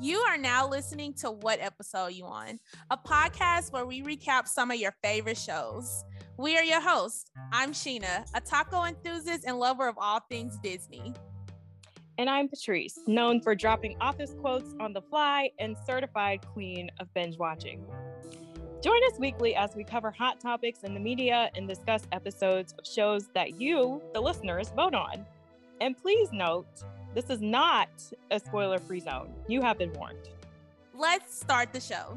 You are now listening to What Episode You On, a podcast where we recap some of your favorite shows. We are your hosts. I'm Sheena, a taco enthusiast and lover of all things Disney. And I'm Patrice, known for dropping office quotes on the fly and certified queen of binge watching. Join us weekly as we cover hot topics in the media and discuss episodes of shows that you, the listeners, vote on. And please note, this is not a spoiler free zone. You have been warned. Let's start the show.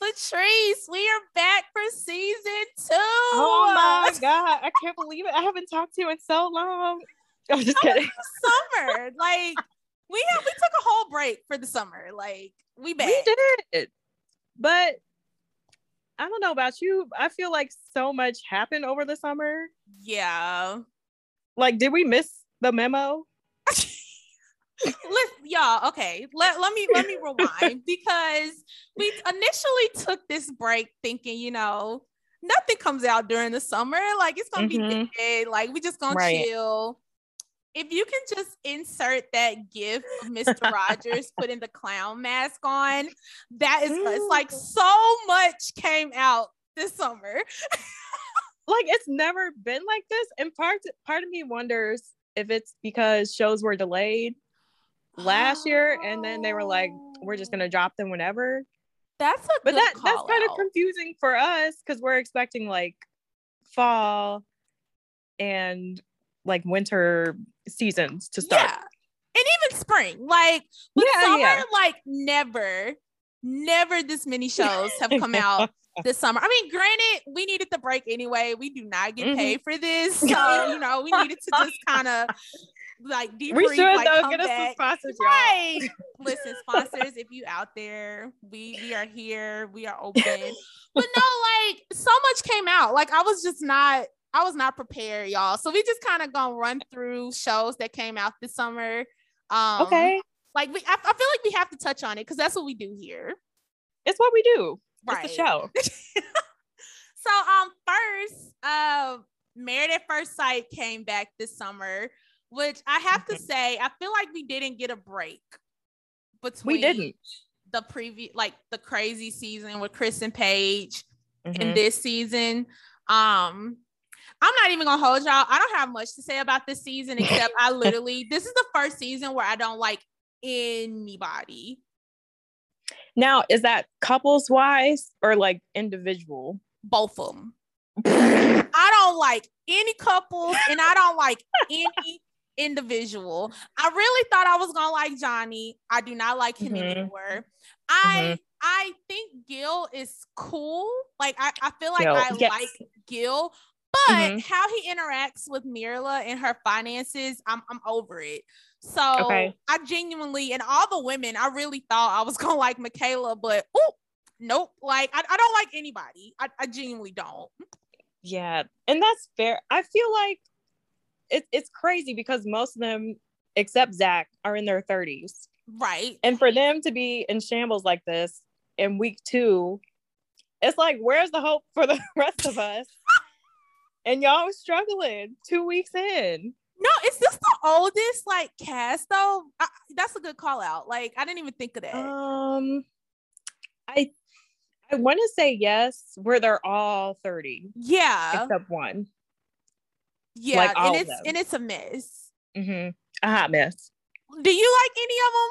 Patrice, we are back for season two. Oh my god, I can't believe it. I haven't talked to you in so long. I'm just kidding. Summer, like we have, we took a whole break for the summer. Like we back. We did, but I don't know about you. I feel like so much happened over the summer. Yeah. Like, did we miss the memo? Let, y'all, okay. Let, let me let me rewind because we initially took this break thinking, you know, nothing comes out during the summer. Like it's gonna mm-hmm. be dead. Like we just gonna right. chill. If you can just insert that gif of Mr. Rogers putting the clown mask on, that is it's like so much came out this summer. like it's never been like this. And part part of me wonders if it's because shows were delayed last year and then they were like we're just oh. gonna drop them whenever that's a but that that's kind of confusing for us because we're expecting like fall and like winter seasons to start yeah. and even spring like with yeah, summer yeah. like never never this many shows have come out this summer. I mean, granted, we needed the break anyway. We do not get mm-hmm. paid for this. So, you know, we needed to just kind of like debrief. We should like, though. Get us some sponsors, right? Listen, sponsors, if you out there, we we are here. We are open. but no, like so much came out. Like I was just not. I was not prepared, y'all. So we just kind of gonna run through shows that came out this summer. Um, okay. Like we, I, I feel like we have to touch on it because that's what we do here. It's what we do. Right. It's the show. so um, first, uh, Married at First Sight came back this summer which I have to say, I feel like we didn't get a break between we didn't the previous like the crazy season with Chris and Paige mm-hmm. and this season. Um, I'm not even gonna hold y'all. I don't have much to say about this season except I literally this is the first season where I don't like anybody. Now, is that couples wise or like individual? Both of them. I don't like any couples and I don't like any individual. I really thought I was gonna like Johnny. I do not like him mm-hmm. anymore. I mm-hmm. I think Gil is cool. Like I, I feel like Gil. I yes. like Gil, but mm-hmm. how he interacts with Myrla and her finances, I'm I'm over it. So okay. I genuinely and all the women, I really thought I was gonna like Michaela, but oh nope. Like I, I don't like anybody. I, I genuinely don't. Yeah, and that's fair. I feel like it, it's crazy because most of them, except Zach, are in their 30s. Right. And for them to be in shambles like this in week two, it's like, where's the hope for the rest of us? And y'all was struggling two weeks in. No, is this the oldest like cast though? I, that's a good call out. Like I didn't even think of that. Um, I I want to say yes, where they're all thirty. Yeah, except one. Yeah, like and it's and it's a mess. Mm-hmm. A hot mess. Do you like any of them?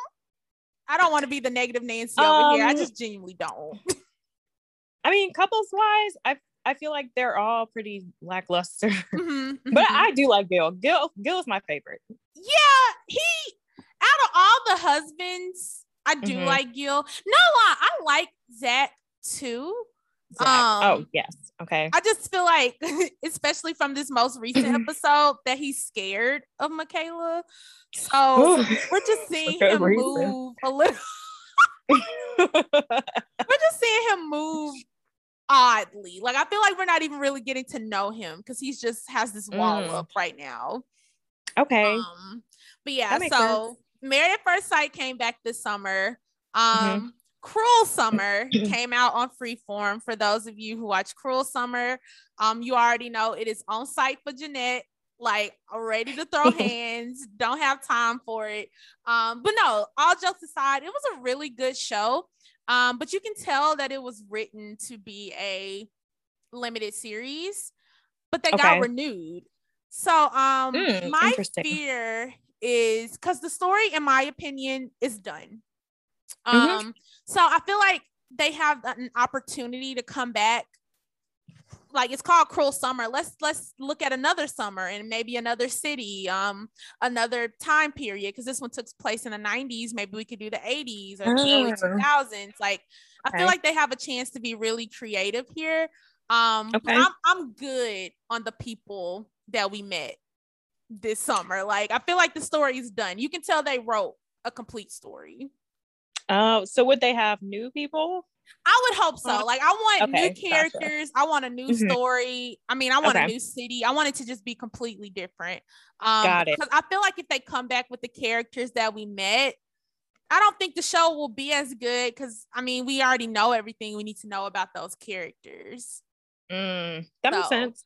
I don't want to be the negative Nancy um, over here. I um, just genuinely don't. I mean, couples wise, I I feel like they're all pretty lackluster. Mm-hmm, but mm-hmm. I do like Gil. Gil Gil is my favorite. Yeah, he out of all the husbands, I do mm-hmm. like Gil. No lie, I like Zach too. Zach. Um, oh yes, okay. I just feel like, especially from this most recent episode, that he's scared of Michaela. So we're just seeing him reason. move a little. we're just seeing him move oddly. Like I feel like we're not even really getting to know him because he's just has this wall mm. up right now. Okay. Um, but yeah, so sense. Married at First Sight came back this summer. Mm-hmm. Um, mm-hmm. Cruel Summer came out on Freeform. For those of you who watch Cruel Summer, um, you already know it is on site for Jeanette. like ready to throw hands, don't have time for it. Um, but no, all jokes aside, it was a really good show. Um, but you can tell that it was written to be a limited series, but they okay. got renewed. So um mm, my fear is because the story, in my opinion, is done. Mm-hmm. Um, mm-hmm. so I feel like they have an opportunity to come back like it's called cruel summer let's let's look at another summer and maybe another city um another time period because this one took place in the 90s maybe we could do the 80s or the early 2000s mm. like okay. i feel like they have a chance to be really creative here um okay. I'm, I'm good on the people that we met this summer like i feel like the story is done you can tell they wrote a complete story Oh, so would they have new people? I would hope so. Like I want okay, new characters. Gotcha. I want a new mm-hmm. story. I mean, I want okay. a new city. I want it to just be completely different. Um, Got it. Because I feel like if they come back with the characters that we met, I don't think the show will be as good. Because I mean, we already know everything we need to know about those characters. Mm, that so, makes sense.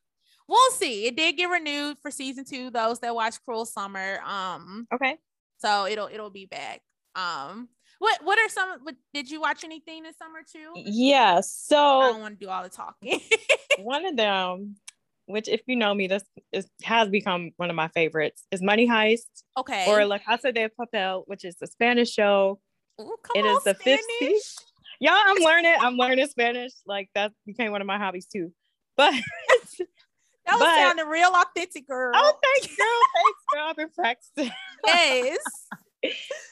We'll see. It did get renewed for season two. Those that watch Cruel Summer. Um. Okay. So it'll it'll be back. Um. What What are some? What, did you watch anything this summer too? Yeah. So I don't want to do all the talking. one of them, which if you know me, this is, has become one of my favorites, is Money Heist. Okay. Or La Casa de Papel, which is a Spanish show. Ooh, it on, is the fifth Yeah, I'm learning. I'm learning Spanish. Like that became one of my hobbies too. But that was but, sounding real authentic, girl. Oh, thanks, girl. Thanks, girl. I've been practicing. yes.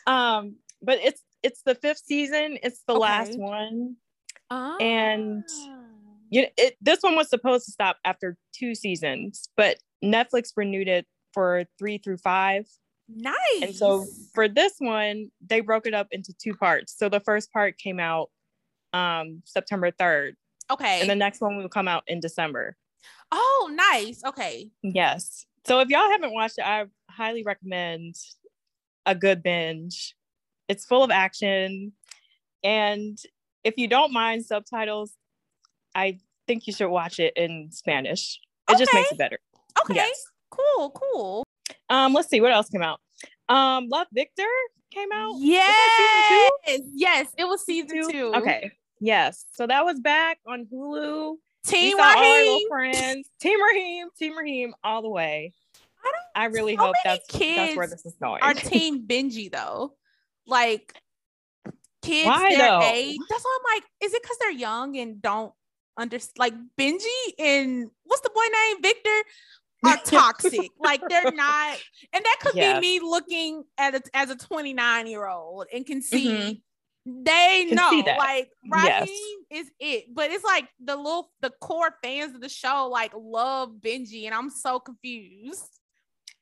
um, but it's it's the fifth season. It's the okay. last one. Ah. And you know, it, this one was supposed to stop after two seasons, but Netflix renewed it for three through five. Nice. And so for this one, they broke it up into two parts. So the first part came out um September 3rd. Okay. And the next one will come out in December. Oh, nice. Okay. Yes. So if y'all haven't watched it, I highly recommend a good binge. It's full of action. And if you don't mind subtitles, I think you should watch it in Spanish. It okay. just makes it better. Okay. Yes. Cool, cool. Um, let's see what else came out. Um, Love Victor came out. Yes, yes, it was season two? two. Okay, yes. So that was back on Hulu. Team Rahim, friends. Team Rahim, Team Rahim, all the way. I, I really hope that's that's where this is going. Our team Benji though like kids Why, their though? age. That's why I'm like, is it because they're young and don't understand? Like Benji and what's the boy name? Victor are toxic. like they're not, and that could yeah. be me looking at it as a 29 year old and can see. Mm-hmm. They can know, like Rahim yes. is it, but it's like the little the core fans of the show like love Benji, and I'm so confused.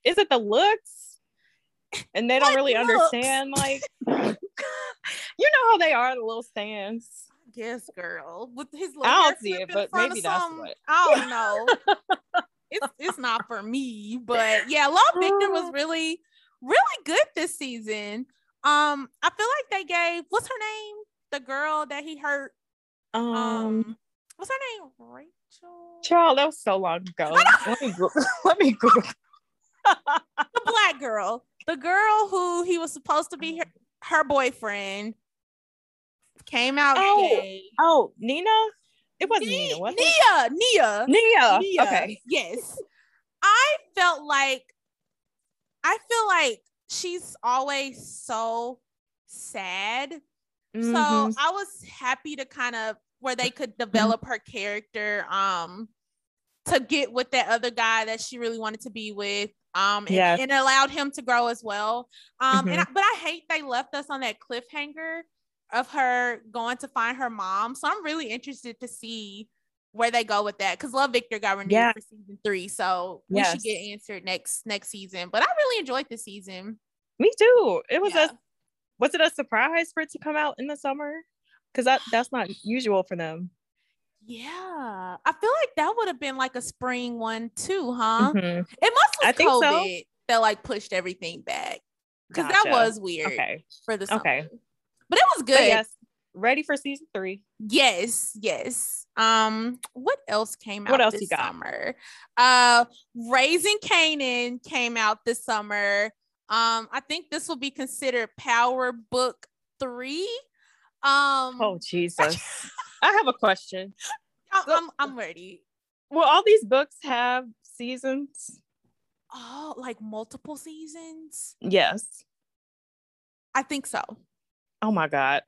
Is it the looks? And they don't really looks? understand like you know how they are the little stands. Yes girl with his little I don't see it but maybe that's what. I don't know. It's it's not for me but yeah Love Victor was really really good this season. Um I feel like they gave what's her name? The girl that he hurt? Um, um what's her name? Rachel? Child that was so long ago. Let me go let me go the black girl the girl who he was supposed to be her, her boyfriend came out oh, gay. Oh, Nina? It was Nia, Nia, Nia, Nia, Nia. Okay. Yes. I felt like I feel like she's always so sad. Mm-hmm. So I was happy to kind of where they could mm-hmm. develop her character um to get with that other guy that she really wanted to be with um yes. and, and allowed him to grow as well um mm-hmm. and I, but i hate they left us on that cliffhanger of her going to find her mom so i'm really interested to see where they go with that because love victor got renewed yeah. for season three so we yes. should get answered next next season but i really enjoyed the season me too it was yeah. a was it a surprise for it to come out in the summer because that that's not usual for them yeah, I feel like that would have been like a spring one too, huh? Mm-hmm. It must have COVID so. that like pushed everything back because gotcha. that was weird okay. for the summer. Okay, but it was good. Yes, ready for season three. Yes, yes. Um, what else came out? What else this you got? summer? Uh, Raising Kanan came out this summer. Um, I think this will be considered Power Book Three. Um, Oh Jesus. I have a question. I'm I'm ready. Will all these books have seasons? Oh, like multiple seasons? Yes. I think so. Oh my God.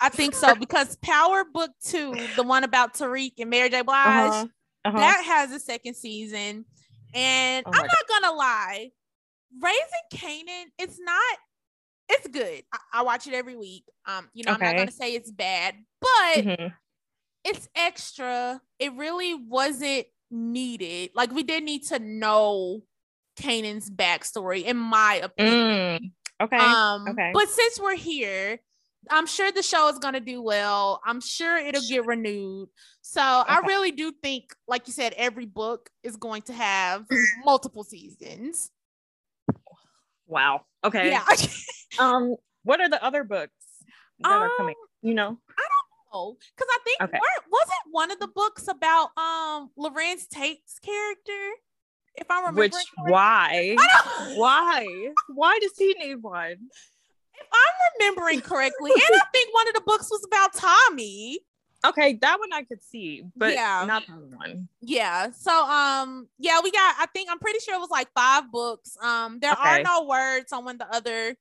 I think so because Power Book Two, the one about Tariq and Mary J. Blige, Uh-huh. Uh-huh. that has a second season. And Oh I'm not gonna lie, Raising Kanan, it's not, it's good. I, I watch it every week. Um, you know, I'm not gonna say it's bad, but Mhm. it's extra. It really wasn't needed. Like we did need to know Kanan's backstory, in my opinion. Mm. Okay. Um, okay. but since we're here, I'm sure the show is gonna do well. I'm sure it'll get renewed. So I really do think, like you said, every book is going to have multiple seasons. wow. Okay. Yeah. Um, what are the other books that are coming? Um, You know? Oh, because I think Okay. weren't- wasn't one of the books about um Larenz Tate's character, if I remember. Which correctly? why? I don't- Why? Why does he need one? if I'm remembering correctly, and I think one of the books was about Tommy. Okay, that one I could see, but Yeah. not the one. Yeah. So um yeah, we got I think I'm pretty sure it was like five books. Um there are no words on when the other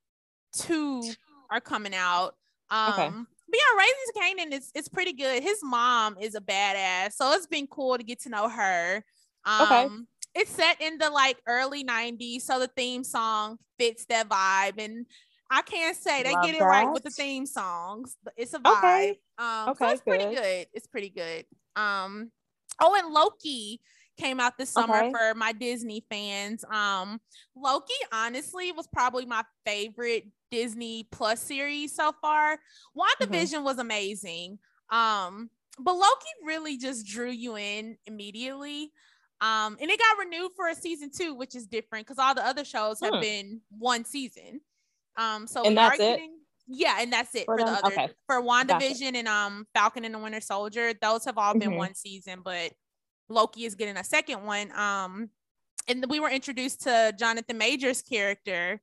two are coming out. Um Okay. but yeah, Raising Kanan is it's pretty good. His mom is a badass. So it's been cool to get to know her. Um Okay. it's set in the like early 90s, so the theme song fits that vibe. And I can't say they Love get it right with the that. theme songs. It's a vibe. Okay. Um, so Okay, it's pretty good. good. It's pretty good. Um, oh, and Loki came out this summer Okay. for my Disney fans. Um, Loki honestly was probably my favorite Disney Plus series so far. Mm-hmm. WandaVision was amazing. Um, but Loki really just drew you in immediately. Um, and it got renewed for a season two, which is different because all the other shows have Hmm. been one season. Um, so And that's it? yeah, and that's it For for, the other Okay. for WandaVision and um Falcon and the Winter Soldier. Those have all been Mhm. one season, but Loki is getting a second one. Um, and we were introduced to Jonathan Majors' character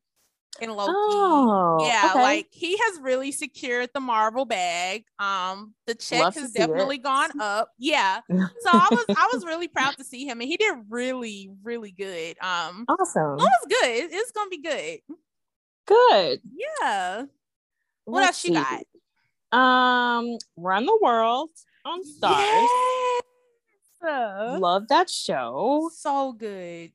in Loki. Oh, yeah, okay. like he has really secured the Marvel bag. Um, the check Love has see it. definitely gone up. Yeah. So I was I was really proud to see him and he did really, really good. Um awesome. it was good. It- it's gonna be good. Good. Yeah. What Let's else you got? Um, Run the World on Starz. Yes. Love that show. So good.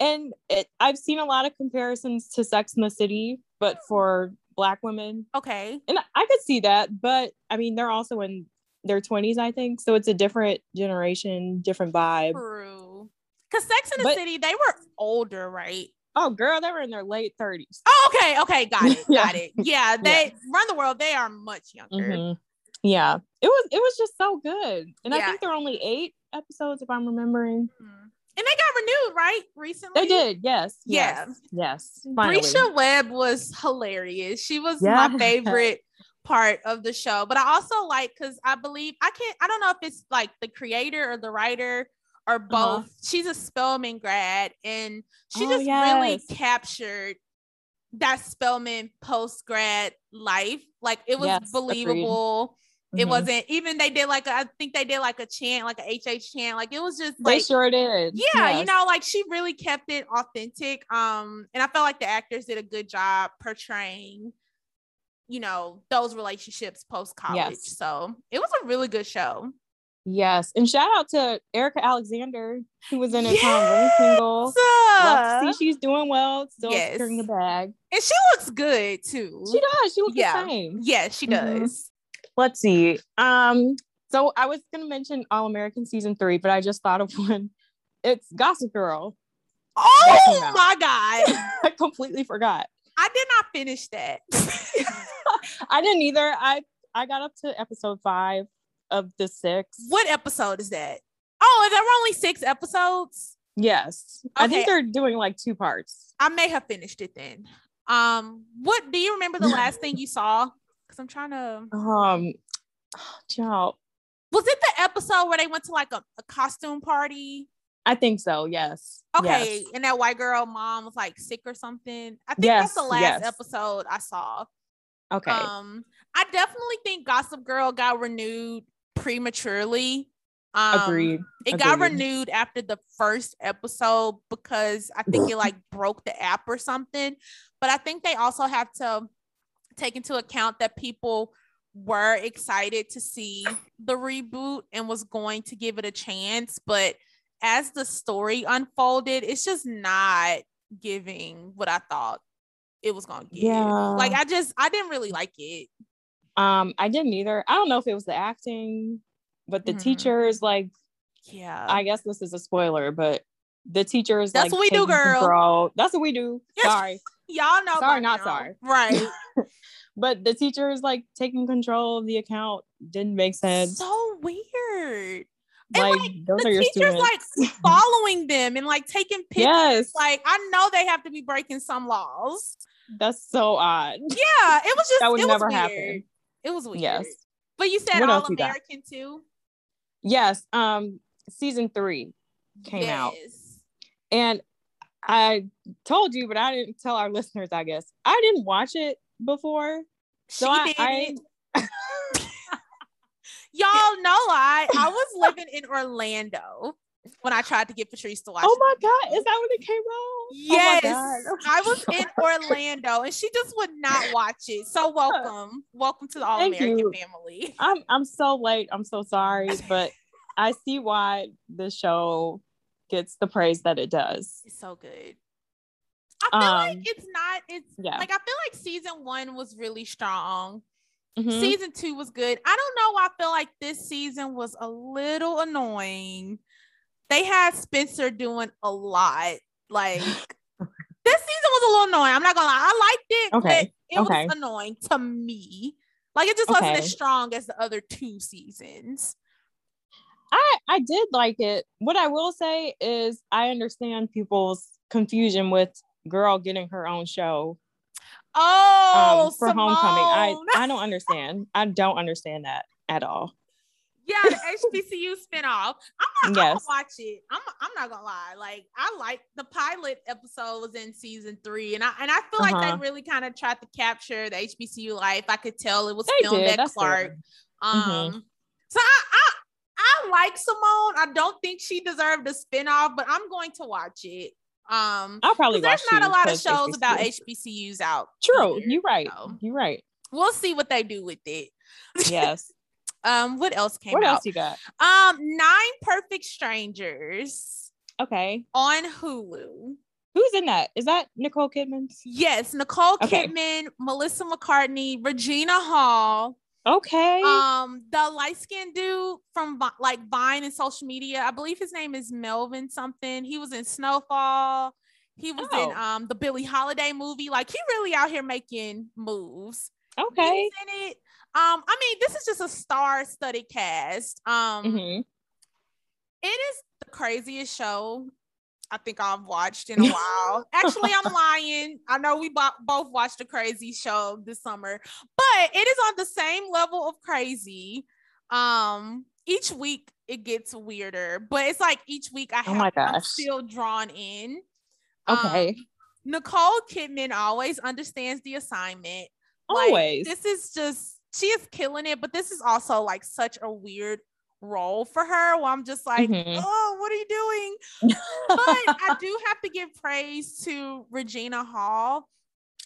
And it, I've seen a lot of comparisons to Sex in the City, but for black women. Okay. And I could see that, but I mean, they're also in their 20s, I think. So it's a different generation, different vibe. True. Cause Sex in the But- City, they were older, right? Oh, girl, they were in their late 30s. Oh, okay, okay, got it, Yeah. got it. Yeah, they run the world. They are much younger. Mhm. Yeah, it was it was just so good, and I think there are only eight episodes if I'm remembering. Mhm. And they got renewed, right? Recently. They did, yes, yes, yes. Finally. Bresha Webb was hilarious. She was Yeah. my favorite part of the show. But I also like because I believe I can't. I don't know if it's like the creator or the writer or both. She's a Spelman grad, and she Uh-huh. Oh, just really captured that Spelman post grad life. Like it was Yes, agreed. Believable. It wasn't even they did like a, I think they did like a chant, like a HH chant. Like it was just like They sure did. yeah, you know, like she really kept it authentic. Um, and I felt like the actors did a good job portraying, you know, those relationships post college. Yes. So it was a really good show. Yes, and shout out to Erika Alexander who was in Living Single. Love to see she's doing well, still Yes. securing the bag. and she looks good too. She does. She looks Yeah. the same. yeah, she Mhm. does. Let's see. Um, so I was gonna mention All American season three, but I just thought of one. It's Gossip Girl. Oh my god. I completely forgot. I did not finish that. I didn't either. I I got up to episode five of the six. what episode is that? Oh, there were only six episodes. Yes, I think they're doing like two parts. I may have finished it then. Um, what do you remember the last thing you saw I'm trying to. Um, child. Was it the episode where they went to like a, a costume party? I think so. Yes. Okay, Yes. and that white girl mom was like sick or something. I think Yes, that's the last yes. episode I saw. Okay. Um, I definitely think Gossip Girl got renewed prematurely. Um, Agreed. It got renewed after the first episode because I think it like broke the app or something. But I think they also have to take into account that people were excited to see the reboot and was going to give it a chance. But as the story unfolded, it's just not giving what I thought it was gonna give. Yeah. Like I just I didn't really like it. Um, I didn't either. I don't know if it was the acting, but the Mhm. teachers, like, Yeah. I guess this is a spoiler, but the teachers, That's like, what we do, girl. control- That's what we do. Sorry, Y'all know. Sorry, not now. sorry. Right. but the teachers like taking control of the account didn't make sense. so weird. And, like, like, those the are your teachers students. like following them and like taking pictures. yes, Like I know they have to be breaking some laws. that's so odd. Yeah, it was just That would never happen. It was weird. Yes. But you said What All? American too. Yes. Um, season three came out. And I told you, but I didn't tell our listeners, I guess. I didn't watch it before. So she I, I. Y'all know I I was living in Orlando when I tried to get Patrice to watch. oh my god, is that when it came out? Yes, Oh my God. I was in Orlando and she just would not watch it. So welcome, welcome to the All Thank American you. family. I'm I'm so late. I'm so sorry, but I see why the show gets the praise that it does. It's so good. I feel Um, like it's not. It's Yeah. like I feel like season one was really strong. Mhm. Season two was good. I don't know. I feel like this season was a little annoying. They had Spencer doing a lot. Like this season was a little annoying. I'm not gonna lie. I liked it, Okay, but it okay. was annoying to me. Like it just wasn't as strong as the other two seasons. I I did like it. What I will say is I understand people's confusion with girl getting her own show Oh, um, for homecoming. I I don't understand. I don't understand that at all. yeah, the HBCU spinoff. I'm not gonna watch it. I'm I'm not gonna lie. Like I like the pilot episode was in season three, and I and I feel like Uh-huh. they really kind of tried to capture the HBCU life. I could tell it was They filmed did. at That's Clark. good. Um, Mhm. so I, I I like Simone. I don't think she deserved a spinoff, but I'm going to watch it. Um, I'll probably 'cause there's not a lot of shows about HBCUs out. True, either, you're right. so You're right. We'll see what they do with it. Yes. Um, what else came what out? else you got? Um, Nine Perfect Strangers Okay. on Hulu. Who's in that? Is that Nicole Kidman? Yes, Nicole Okay. Kidman, Melissa McCarthy, Regina Hall, Okay. um, the light skinned dude from like Vine and social media. I believe his name is Melvin something. He was in Snowfall. He was in Oh. um the Billie Holiday movie. Like he really out here making moves. okay. He's in it. Um, I mean, this is just a star-studded cast. Um, Mhm. It is the craziest show I think I've watched in a while. Actually, I'm lying. I know we bo- both watched a crazy show this summer, but it is on the same level of crazy. Um, each week it gets weirder, but it's like each week I Oh have my I'm still drawn in. Um, Okay. Nicole Kidman always understands the assignment. Like, Always. this is just she is killing it, but this is also like such a weird role for her where I'm just like, Mhm. oh, what are you doing? But I do have to give praise to Regina Hall.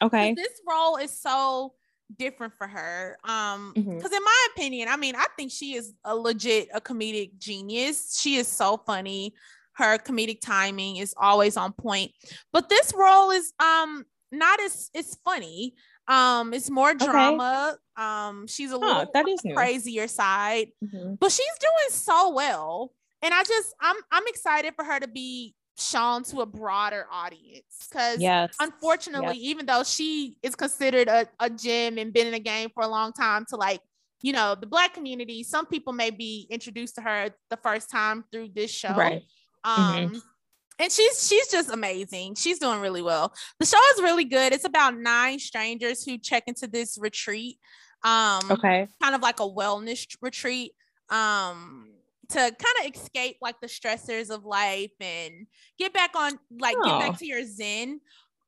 okay. This role is so different for her. Um, because in my opinion, I mean, I think she is a legit a comedic genius. She is so funny. Her comedic timing is always on point. But this role is um not as it's funny. Um, it's more drama. Um, she's a Huh, little that is new. crazier side Mhm. but she's doing so well and i just i'm i'm excited for her to be shown to a broader audience because Yes. unfortunately even though she is considered a, a gem and been in the game for a long time to like you know the black community some people may be introduced to her the first time through this show Right. um Mhm. And she's she's just amazing she's doing really well the show is really good it's about nine strangers who check into this retreat Um, Okay. kind of like a wellness retreat. Um, to kind of escape like the stressors of life and get back on like get Oh. back to your zen.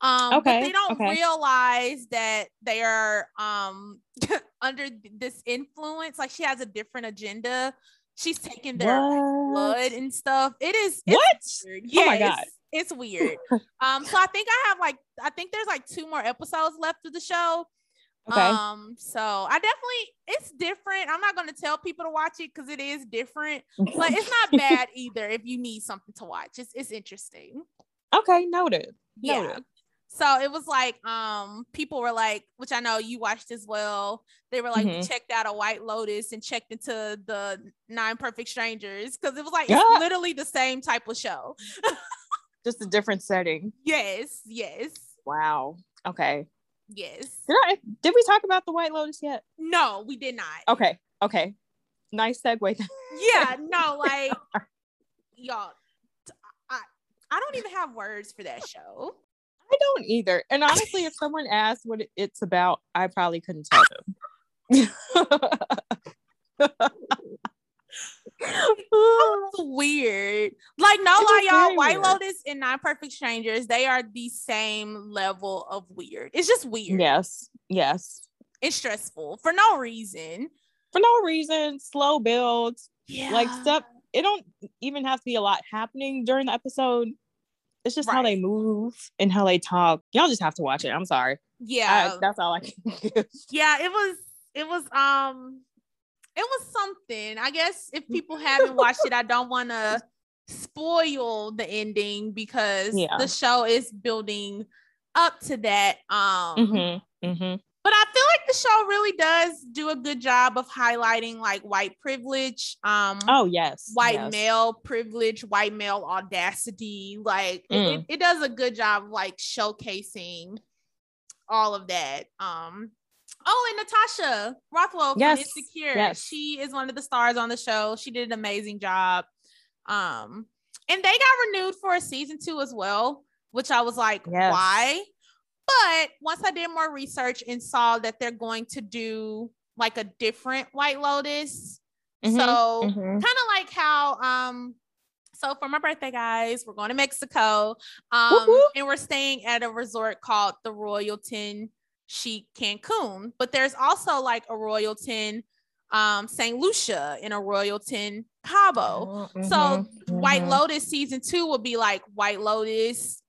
Um, but Okay, they don't okay. realize that they are um under this influence. Like she has a different agenda. She's taking their blood and stuff. It is it's What? weird. Oh my God. It's weird. um, so I think I have like I think there's like two more episodes left of the show. Okay. Um, so I definitely it's different. I'm not gonna tell people to watch it because it is different, but it's not bad either if you need something to watch. It's it's interesting. okay. Noted. Yeah. So it was like um people were like, which I know you watched as well. They were like, Mhm. checked out a White Lotus and checked into the Nine Perfect Strangers because it was like Yeah. literally the same type of show. Just a different setting. Yes, yes, Wow. Okay. yes. Did I did we talk about the White Lotus yet? No, we did not. Okay. Okay. Nice segue. Yeah, no, like y'all. I I don't even have words for that show. I don't either. And honestly, if someone asked what it's about, I probably couldn't tell them. Weird. Like no lie, y'all. White. Lotus and Nine Perfect Strangers, they are the same level of weird. It's just weird. yes. Yes. It's stressful for no reason. For no reason, slow builds. Yeah. Like stuff. It don't even have to be a lot happening during the episode. It's just how they move and how they talk. Y'all just have to watch it. I'm sorry. Yeah. I, that's all I can give. yeah, it was it was um it was something. I guess if people haven't watched it, I don't want to spoil the ending because Yeah. the show is building up to that. Um Mm-hmm. Mm-hmm. But I feel like the show really does do a good job of highlighting like white privilege, um Oh yes. white yes. male privilege, white male audacity. Like it, it, Mm. it does a good job of like showcasing all of that. Um oh, and Natasha Rothwell from Yes, Insecure. yes. She is one of the stars on the show. She did an amazing job. Um, and they got renewed for a season two as well, which I was like, Yes. why? But once I did more research and saw that they're going to do like a different White Lotus. Mhm, So mhm. kind of like how um so for my birthday guys we're going to mexico um whoop. and we're staying at a resort called the royalton chic cancun but there's also like a royalton um st lucia and a royalton cabo Mhm, so white mhm. lotus season two will be like white lotus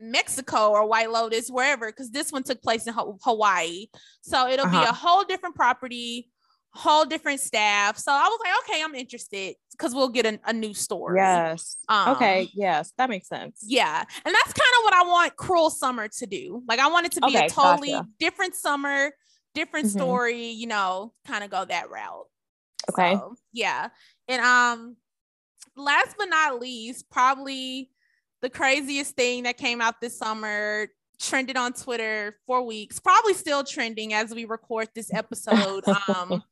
mexico or white lotus wherever because this one took place in Ha- hawaii so it'll be Uh-huh. a whole different property whole different staff so i was like okay i'm interested because we'll get a, a new story Yes. Um, okay. Yes, that makes sense. yeah and that's kind of what i want cruel summer to do like i want it to be Okay, a totally gotcha. different summer different Mhm. story you know kind of go that route Okay. so, yeah. And um last but not least, probably the craziest thing that came out this summer, trended on Twitter for weeks, probably still trending as we record this episode. um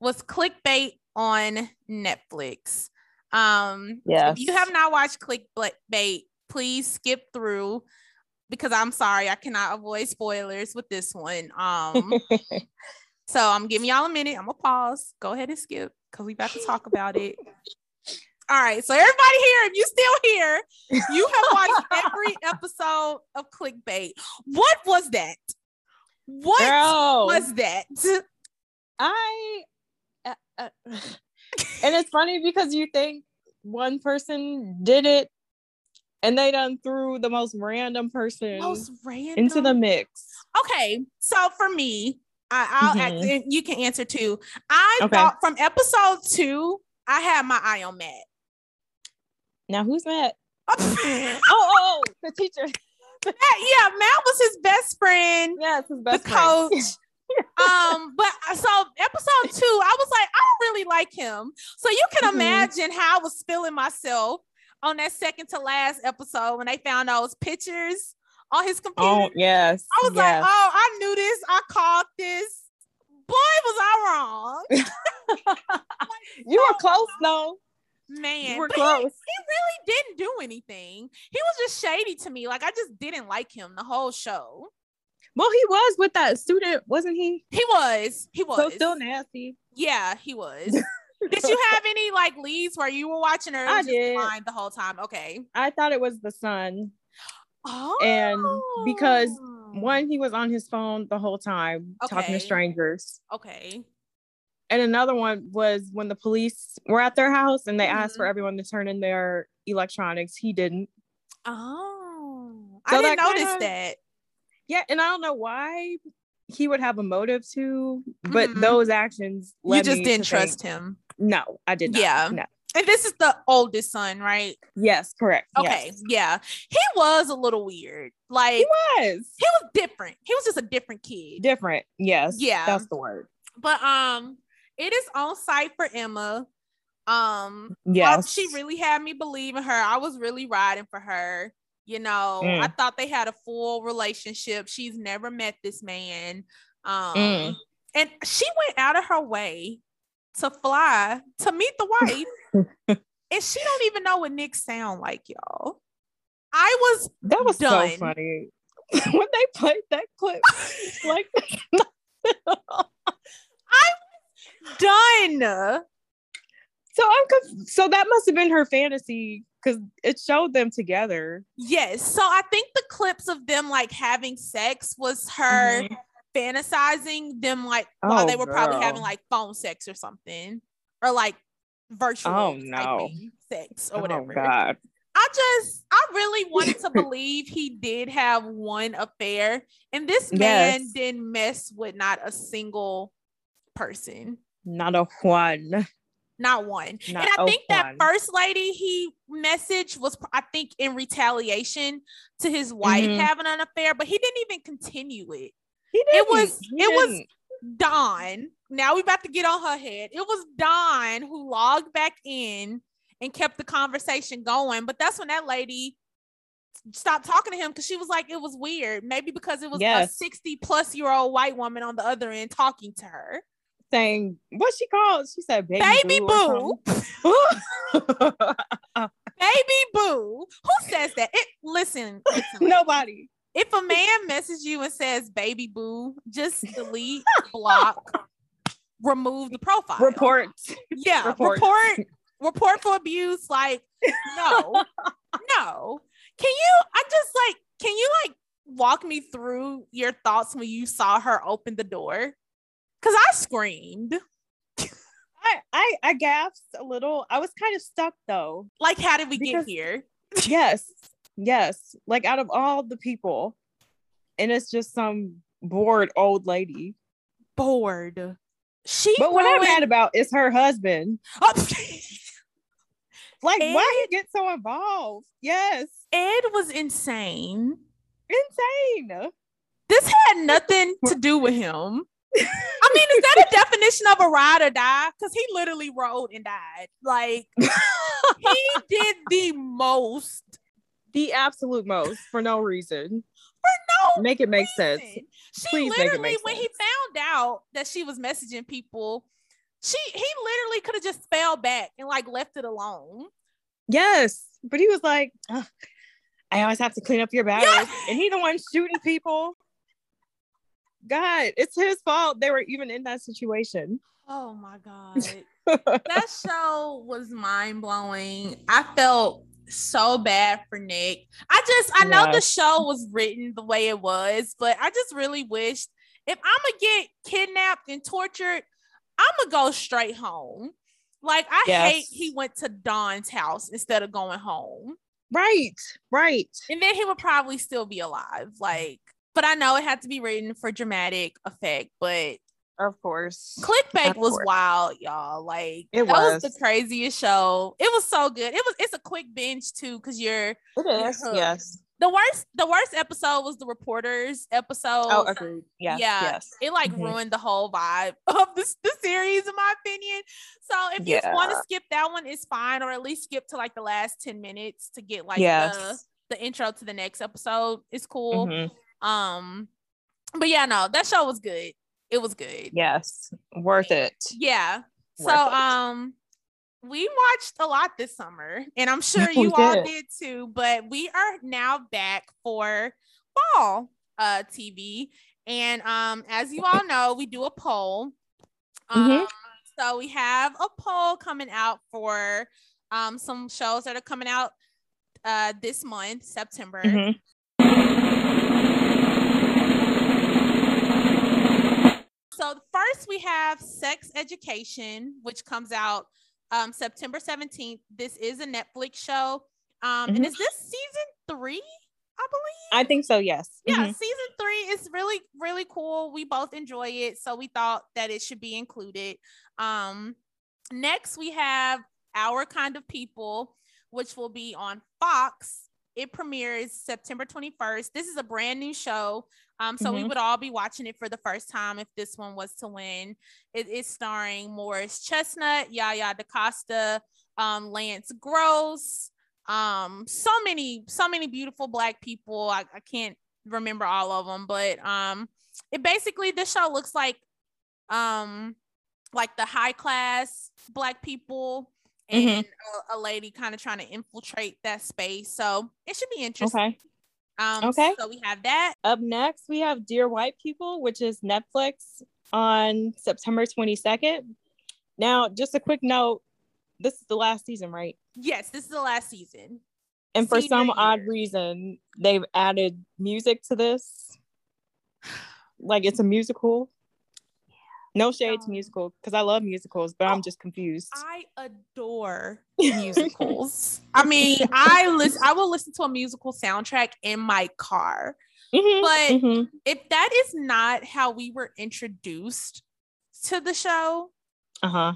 was clickbait on Netflix. Um Yes. if you have not watched clickbait, please skip through because I'm sorry, I cannot avoid spoilers with this one. Um so I'm giving y'all a minute. I'm gonna pause. Go ahead and skip because we about to talk about it. All right. So everybody here, if you still here, you have watched every episode of Clickbait. What was that? What Girl, was that? I uh, uh, and it's funny because you think one person did it and they done threw the most random person Most random. into the mix. okay. So for me, I, I'll Mhm. act, you can answer too. I Okay. thought from episode two, I had my eye on Matt. Now who's Matt? Oh, oh, oh, the teacher. yeah, Matt was his best friend. Yes, his best friend. the friend. coach. um, but uh, so episode two, I was like, I don't really like him. So you can Mhm. imagine how I was feeling myself on that second to last episode when they found those pictures on his computer. Oh, yes. I was like, oh, I knew this. I called this. Boy, was I wrong. you were close though. Man, You were but he- close. he really didn't do anything. He was just shady to me. Like I just didn't like him the whole show. Well, he was with that student, wasn't he? He was. He was. So still nasty. Yeah, he was. did you have any like leads where you were watching her? I did. the whole time. Okay. I thought it was the son. Oh. And because one, oh. he was on his phone the whole time Okay. talking to strangers. Okay. And another one was when the police were at their house and they asked for everyone to turn in their electronics. He didn't. Oh. So I didn't that notice kinda- that. Yeah, and I don't know why he would have a motive to, but Mhm. those actions You just didn't trust think- him. No, I did not. Yeah. No. And this is the oldest son, right? Yes, correct. Okay. Yes. Yeah. He was a little weird. Like He was he was different. He was just a different kid. different. Yes. Yeah. That's the word. But um, it is on site for Emma. Um, Yes. she really had me believe in her. I was really riding for her. You know, I Mm. thought they had a full relationship. She's never met this man. Um, Mm. and she went out of her way to fly to meet the wife, and she don't even know what Nick sound like, y'all. I was That was done. so funny. when they played that clip, like done. so I'm conf- so that must have been her fantasy because it showed them together. Yes. So I think the clips of them like having sex was her Mhm. fantasizing them like while Oh, they were probably having like phone sex or something or like virtual Oh, no. sex or Oh whatever. God. I just I really wanted to believe he did have one affair and this man Yes. didn't mess with not a single person. Not a one. Not one. Not and I think that one. first lady he messaged was, I think, in retaliation to his wife Mhm. having an affair, but he didn't even continue it. He It didn't. It was- He it was- didn't. Dawn, now we about to get on her head. It was Dawn who logged back in and kept the conversation going. But that's when that lady stopped talking to him because she was like, it was weird. Maybe because it was a 60 plus year old white woman on the other end talking to her. Saying what she called. She said baby, Baby boo. boo. Baby boo. Who says that? It listen, listen Nobody. if a man messages you and says baby boo, just delete, block, remove the profile. Report. Yeah, report. report, report, for abuse. Like, no, no. Can you? I just like, can you like walk me through your thoughts when you saw her open the door? Cause I screamed. I, I I gasped a little. I was kind of stuck though. Like, how did we Because- get here? yes, yes. Like out of all the people, and it's just some bored old lady. Bored. She. But what I'm mad about is her husband. Oh, Like, why he get so involved? Yes, Ed was insane. insane. This had nothing to do with him. I mean, is that a definition of a ride or die? Because he literally rode and died. Like he did the most the absolute most for no reason. for no Make it make sense. She Please literally, when he found out that she was messaging people, she he literally could have just fell back and like left it alone. Yes, but he was like, I always have to clean up your battles, and he the one shooting people. God, it's his fault they were even in that situation. Oh my god. that show was mind blowing. I felt so bad for Nick. I just I know the show was written the way it was, but I just really wished if I'm gonna get kidnapped and tortured, I'm gonna go straight home. Like I Yes. hate he went to Dawn's house instead of going home. Right, right. And then he would probably still be alive. Like, but I know it had to be written for dramatic effect, but Of course. Clickbait Of was course. wild, y'all. Like It that was. was. the craziest show. It was so good. It was. It's a quick binge too, because you're It is. hooked. Yes. the worst. The worst episode was the reporters episode. Oh, agreed. Yes. yeah, Yes. it like Mhm. ruined the whole vibe of this the series, in my opinion. So if you want to skip that one, it's fine, or at least skip to like the last ten minutes to get like yes. the the intro to the next episode. It's cool. Mhm. Um, but yeah, no, that show was good. It was good. Yes. Worth it. Yeah. So it. um we watched a lot this summer and I'm sure you all did. did too, but we are now back for fall. uh TV. And um, as you all know, we do a poll. Mhm. Um, so we have a poll coming out for um some shows that are coming out uh this month, September. Mhm. So first we have Sex Education, which comes out um September 17th. This is a Netflix show. Um, Mhm. and is this season three? I believe. I think so. Yes. yeah, Mhm. season three is really, really cool. We both enjoy it, so we thought that it should be included. Um, next we have Our Kind of People, which will be on Fox. It premieres September 21st. This is a brand new show. Um, so we Mhm. would all be watching it for the first time if this one was to win. It is starring Morris Chestnut, Yaya DaCosta, um, Lance Gross, um so many so many beautiful black people I, I can't remember all of them but um it basically this show looks like um like the high class black people Mhm. and a, a lady kind of trying to infiltrate that space so it should be interesting Okay. Um Okay. so we have that Up next, we have Dear White People, which is Netflix on September 22nd. Now, just a quick note this is the last season, right? yes this is the last season And for Senior some odd reason, they've added music to this. Like it's a musical. No shade to Um, musical because I love musicals, but Oh, I'm just confused. I adore musicals. I mean, I listen. I will listen to a musical soundtrack in my car. Mhm, But mhm. if that is not how we were introduced to the show, uh-huh.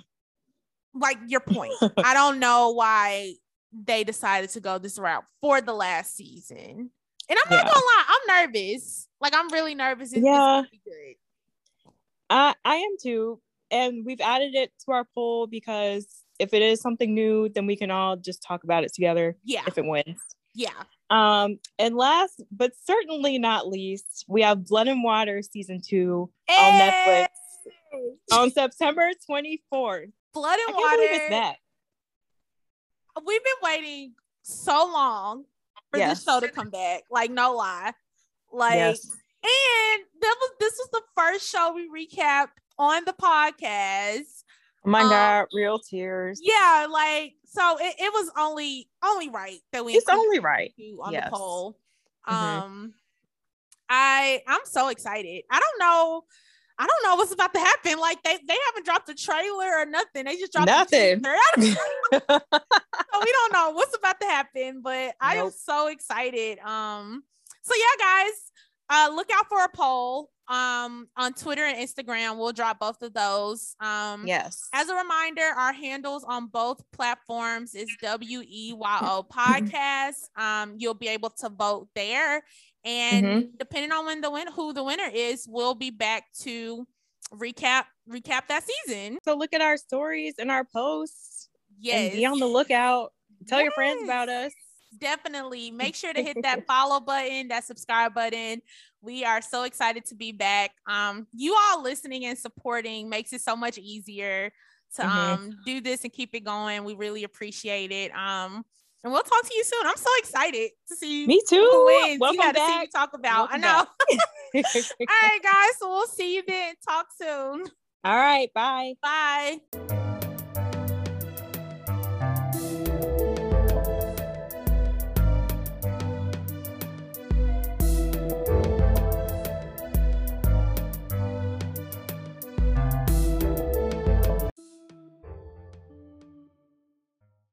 like your point, I don't know why they decided to go this route for the last season. And I'm not Yeah. gonna lie, I'm nervous. Like I'm really nervous. It's, it's Yeah. gonna be good. I I am too. And we've added it to our poll because if it is something new, then we can all just talk about it together Yeah, if it wins. yeah. Um, and last but certainly not least, we have Blood and Water season two on Netflix on September 24th. Blood and water. it's that. we've been waiting so long for Yes. this show to come back. Like no lie. Like yes. And that was this was the first show we recapped on the podcast. Oh my um, god, real tears. Yeah, like so it, it was only only right that we It's only right. on Yes. the poll. Mhm. Um I I'm so excited. I don't know. I don't know what's about to happen. Like they, they haven't dropped a trailer or nothing. They just dropped Nothing. So we don't know what's about to happen, but I am so excited. Um, so yeah, guys, uh, look out for a poll um on Twitter and Instagram. We'll drop both of those. Um, yes. as a reminder, our handles on both platforms is W E Y O podcast. Um, you'll be able to vote there, and Mhm. depending on when the win who the winner is, we'll be back to recap recap that season. so look at our stories and our posts Yes, and be on the lookout. Tell your friends about us. Definitely. Make sure to hit that follow button that subscribe button. We are so excited to be back. Um you all listening and supporting makes it so much easier to Mhm. um do this and keep it going. We really appreciate it. Um and we'll talk to you soon. I'm so excited to see Me too. who Welcome you gotta see back. me talk about. Welcome i know. all right guys. So we'll see you then. Talk soon. All right. Bye. bye